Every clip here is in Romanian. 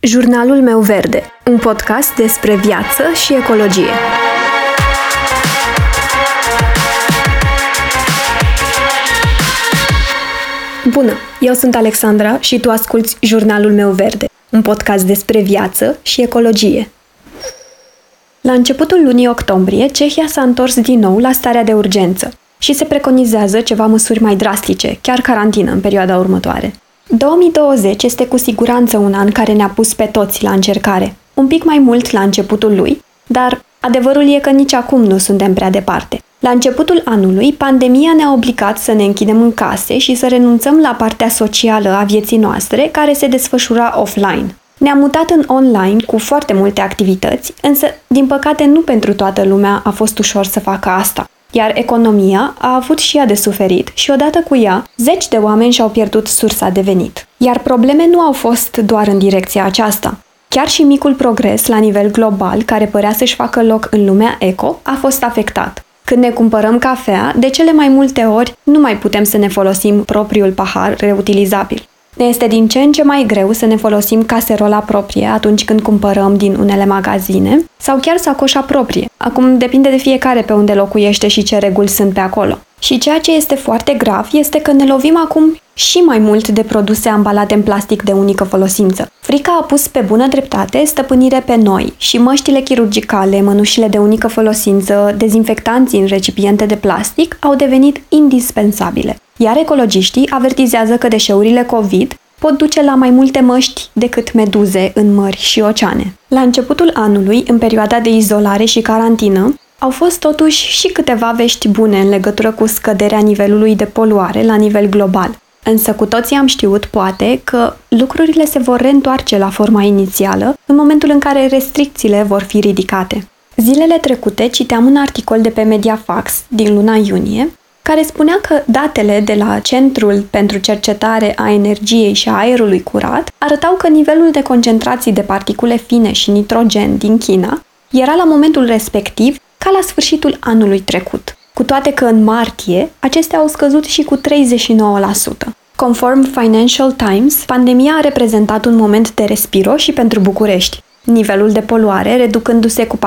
Jurnalul meu verde, un podcast despre viață și ecologie. Bună, eu sunt Alexandra și tu asculți Jurnalul meu verde, un podcast despre viață și ecologie. La începutul lunii octombrie, Cehia s-a întors din nou la starea de urgență și se preconizează ceva măsuri mai drastice, chiar carantină în perioada următoare. 2020 este cu siguranță un an care ne-a pus pe toți la încercare. Un pic mai mult la începutul lui, dar adevărul e că nici acum nu suntem prea departe. La începutul anului, pandemia ne-a obligat să ne închidem în case și să renunțăm la partea socială a vieții noastre, care se desfășura offline. Ne-am mutat în online cu foarte multe activități, însă, din păcate, nu pentru toată lumea a fost ușor să facă asta iar economia a avut și ea de suferit și odată cu ea, zeci de oameni și-au pierdut sursa de venit. Iar probleme nu au fost doar în direcția aceasta. Chiar și micul progres la nivel global, care părea să-și facă loc în lumea eco, a fost afectat. Când ne cumpărăm cafea, de cele mai multe ori nu mai putem să ne folosim propriul pahar reutilizabil. Ne este din ce în ce mai greu să ne folosim caserola proprie atunci când cumpărăm din unele magazine sau chiar sacoșa proprie. Acum depinde de fiecare pe unde locuiește și ce reguli sunt pe acolo. Și ceea ce este foarte grav este că ne lovim acum și mai mult de produse ambalate în plastic de unică folosință. Frica a pus pe bună dreptate stăpânire pe noi și măștile chirurgicale, mănușile de unică folosință, dezinfectanții în recipiente de plastic au devenit indispensabile. Iar ecologiștii avertizează că deșeurile COVID pot duce la mai multe măști decât meduze în mări și oceane. La începutul anului, în perioada de izolare și carantină, au fost totuși și câteva vești bune în legătură cu scăderea nivelului de poluare la nivel global. Însă cu toții am știut, poate, că lucrurile se vor reîntoarce la forma inițială în momentul în care restricțiile vor fi ridicate. Zilele trecute citeam un articol de pe Mediafax din luna iunie care spunea că datele de la Centrul pentru Cercetare a Energiei și a Aerului Curat arătau că nivelul de concentrații de particule fine și nitrogen din China era la momentul respectiv ca la sfârșitul anului trecut, cu toate că în martie acestea au scăzut și cu 39%. Conform Financial Times, pandemia a reprezentat un moment de respiro și pentru București, nivelul de poluare reducându-se cu 40%,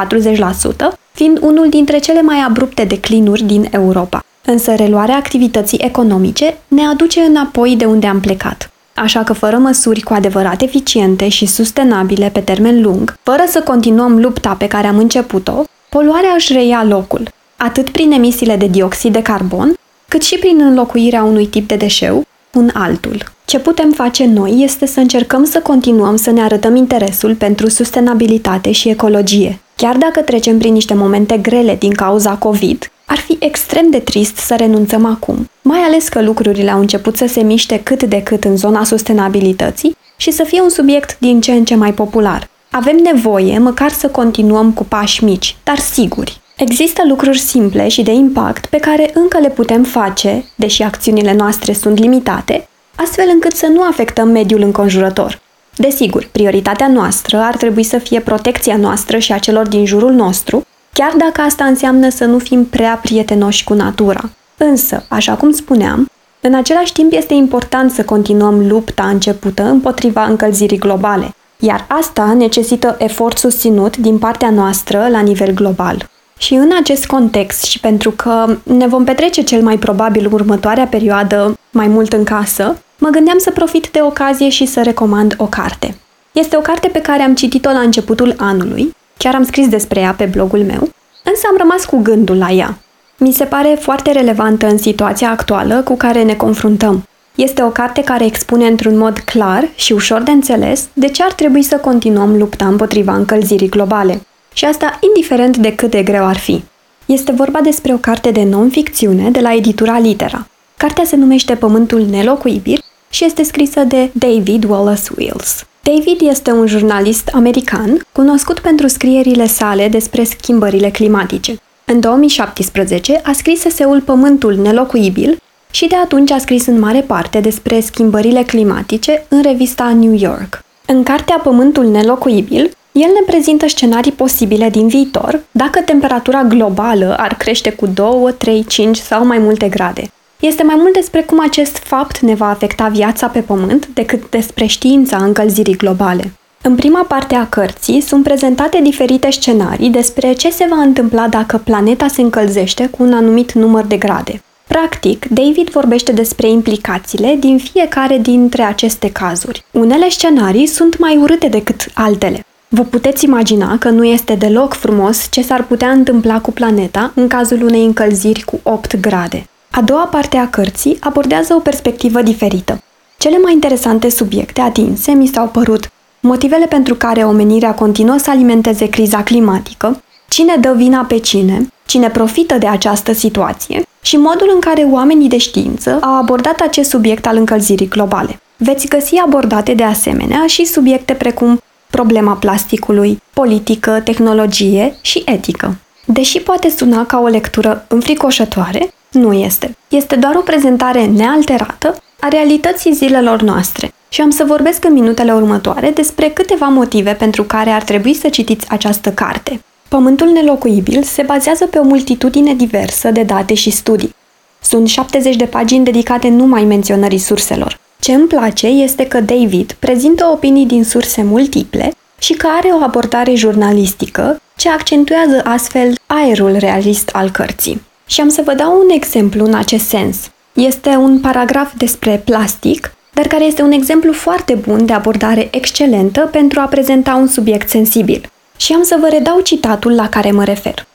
fiind unul dintre cele mai abrupte declinuri din Europa. Însă reluarea activității economice ne aduce înapoi de unde am plecat. Așa că fără măsuri cu adevărat eficiente și sustenabile pe termen lung, fără să continuăm lupta pe care am început-o, poluarea își reia locul, atât prin emisiile de dioxid de carbon, cât și prin înlocuirea unui tip de deșeu un altul. Ce putem face noi este să încercăm să continuăm să ne arătăm interesul pentru sustenabilitate și ecologie. Chiar dacă trecem prin niște momente grele din cauza COVID, ar fi extrem de trist să renunțăm acum, mai ales că lucrurile au început să se miște cât de cât în zona sustenabilității și să fie un subiect din ce în ce mai popular. Avem nevoie măcar să continuăm cu pași mici, dar siguri. Există lucruri simple și de impact pe care încă le putem face, deși acțiunile noastre sunt limitate, astfel încât să nu afectăm mediul înconjurător. Desigur, prioritatea noastră ar trebui să fie protecția noastră și a celor din jurul nostru, chiar dacă asta înseamnă să nu fim prea prietenoși cu natura. Însă, așa cum spuneam, în același timp este important să continuăm lupta începută împotriva încălzirii globale, iar asta necesită efort susținut din partea noastră la nivel global. Și în acest context și pentru că ne vom petrece cel mai probabil următoarea perioadă mai mult în casă, mă gândeam să profit de ocazie și să recomand o carte. Este o carte pe care am citit-o la începutul anului Chiar am scris despre ea pe blogul meu, însă am rămas cu gândul la ea. Mi se pare foarte relevantă în situația actuală cu care ne confruntăm. Este o carte care expune într-un mod clar și ușor de înțeles de ce ar trebui să continuăm lupta împotriva încălzirii globale. Și asta indiferent de cât de greu ar fi. Este vorba despre o carte de non-ficțiune de la editura Litera. Cartea se numește Pământul nelocuibil și este scrisă de David Wallace Wills. David este un jurnalist american cunoscut pentru scrierile sale despre schimbările climatice. În 2017 a scris eseul Pământul nelocuibil și de atunci a scris în mare parte despre schimbările climatice în revista New York. În cartea Pământul nelocuibil, el ne prezintă scenarii posibile din viitor dacă temperatura globală ar crește cu 2, 3, 5 sau mai multe grade. Este mai mult despre cum acest fapt ne va afecta viața pe Pământ decât despre știința încălzirii globale. În prima parte a cărții sunt prezentate diferite scenarii despre ce se va întâmpla dacă planeta se încălzește cu un anumit număr de grade. Practic, David vorbește despre implicațiile din fiecare dintre aceste cazuri. Unele scenarii sunt mai urâte decât altele. Vă puteți imagina că nu este deloc frumos ce s-ar putea întâmpla cu planeta în cazul unei încălziri cu 8 grade. A doua parte a cărții abordează o perspectivă diferită. Cele mai interesante subiecte atinse mi s-au părut motivele pentru care omenirea continuă să alimenteze criza climatică, cine dă vina pe cine, cine profită de această situație și modul în care oamenii de știință au abordat acest subiect al încălzirii globale. Veți găsi abordate de asemenea și subiecte precum problema plasticului, politică, tehnologie și etică. Deși poate suna ca o lectură înfricoșătoare, nu este. Este doar o prezentare nealterată a realității zilelor noastre și am să vorbesc în minutele următoare despre câteva motive pentru care ar trebui să citiți această carte. Pământul nelocuibil se bazează pe o multitudine diversă de date și studii. Sunt 70 de pagini dedicate numai menționării surselor. Ce îmi place este că David prezintă opinii din surse multiple și că are o abordare jurnalistică ce accentuează astfel aerul realist al cărții. Și am să vă dau un exemplu în acest sens. Este un paragraf despre plastic, dar care este un exemplu foarte bun de abordare excelentă pentru a prezenta un subiect sensibil. Și am să vă redau citatul la care mă refer.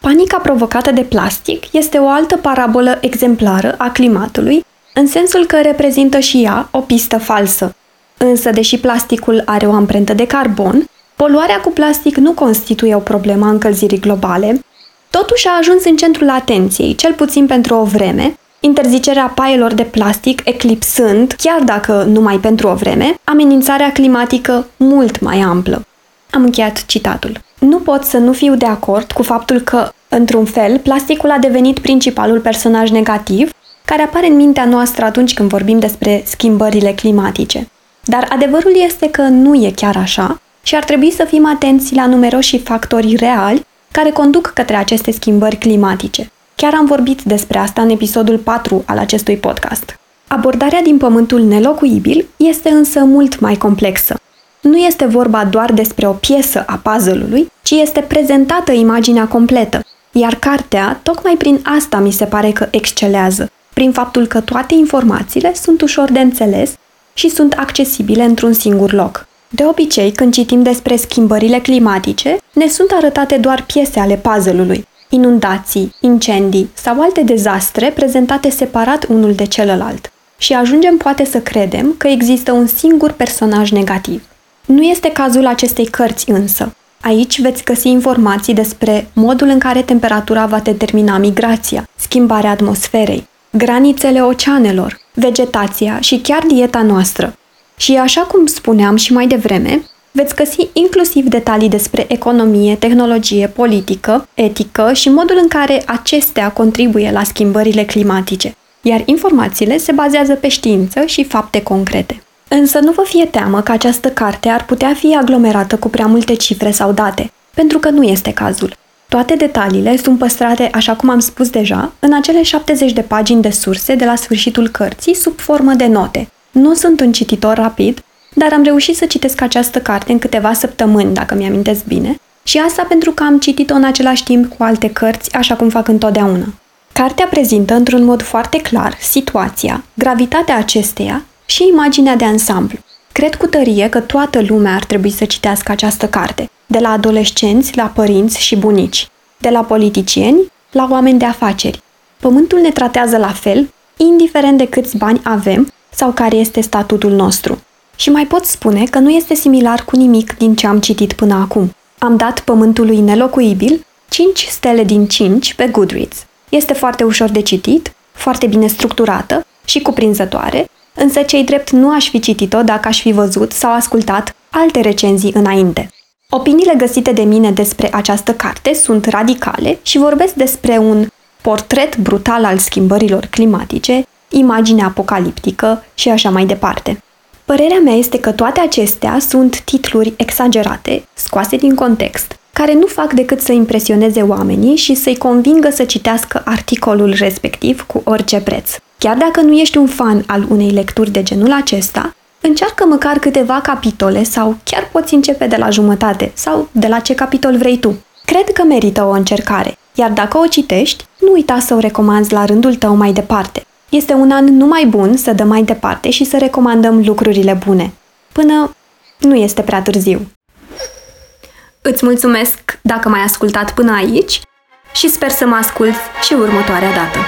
Panica provocată de plastic este o altă parabolă exemplară a climatului, în sensul că reprezintă și ea o pistă falsă. Însă, deși plasticul are o amprentă de carbon, poluarea cu plastic nu constituie o problemă a încălzirii globale, totuși a ajuns în centrul atenției, cel puțin pentru o vreme, interzicerea paielor de plastic eclipsând, chiar dacă numai pentru o vreme, amenințarea climatică mult mai amplă. Am încheiat citatul. Nu pot să nu fiu de acord cu faptul că, într-un fel, plasticul a devenit principalul personaj negativ care apare în mintea noastră atunci când vorbim despre schimbările climatice. Dar adevărul este că nu e chiar așa și ar trebui să fim atenți la numeroși factori reali care conduc către aceste schimbări climatice. Chiar am vorbit despre asta în episodul 4 al acestui podcast. Abordarea din pământul nelocuibil este însă mult mai complexă. Nu este vorba doar despre o piesă a puzzle-ului, ci este prezentată imaginea completă, iar cartea tocmai prin asta mi se pare că excelează, prin faptul că toate informațiile sunt ușor de înțeles și sunt accesibile într-un singur loc. De obicei, când citim despre schimbările climatice, ne sunt arătate doar piese ale puzzle-ului, inundații, incendii sau alte dezastre prezentate separat unul de celălalt. Și ajungem poate să credem că există un singur personaj negativ. Nu este cazul acestei cărți însă. Aici veți găsi informații despre modul în care temperatura va determina migrația, schimbarea atmosferei, granițele oceanelor, vegetația și chiar dieta noastră. Și așa cum spuneam și mai devreme, veți găsi inclusiv detalii despre economie, tehnologie, politică, etică și modul în care acestea contribuie la schimbările climatice, iar informațiile se bazează pe știință și fapte concrete. Însă nu vă fie teamă că această carte ar putea fi aglomerată cu prea multe cifre sau date, pentru că nu este cazul. Toate detaliile sunt păstrate, așa cum am spus deja, în acele 70 de pagini de surse de la sfârșitul cărții, sub formă de note. Nu sunt un cititor rapid, dar am reușit să citesc această carte în câteva săptămâni, dacă mi-amintesc bine, și asta pentru că am citit-o în același timp cu alte cărți, așa cum fac întotdeauna. Cartea prezintă într-un mod foarte clar situația, gravitatea acesteia și imaginea de ansamblu. Cred cu tărie că toată lumea ar trebui să citească această carte, de la adolescenți la părinți și bunici, de la politicieni la oameni de afaceri. Pământul ne tratează la fel, indiferent de câți bani avem sau care este statutul nostru. Și mai pot spune că nu este similar cu nimic din ce am citit până acum. Am dat pământului nelocuibil 5 stele din 5 pe Goodreads. Este foarte ușor de citit, foarte bine structurată și cuprinzătoare, însă cei drept nu aș fi citit-o dacă aș fi văzut sau ascultat alte recenzii înainte. Opiniile găsite de mine despre această carte sunt radicale și vorbesc despre un portret brutal al schimbărilor climatice, imagine apocaliptică și așa mai departe. Părerea mea este că toate acestea sunt titluri exagerate, scoase din context, care nu fac decât să impresioneze oamenii și să-i convingă să citească articolul respectiv cu orice preț. Chiar dacă nu ești un fan al unei lecturi de genul acesta, Încearcă măcar câteva capitole sau chiar poți începe de la jumătate sau de la ce capitol vrei tu. Cred că merită o încercare, iar dacă o citești, nu uita să o recomanzi la rândul tău mai departe. Este un an numai bun să dăm mai departe și să recomandăm lucrurile bune. Până nu este prea târziu. Îți mulțumesc dacă m-ai ascultat până aici și sper să mă ascult și următoarea dată.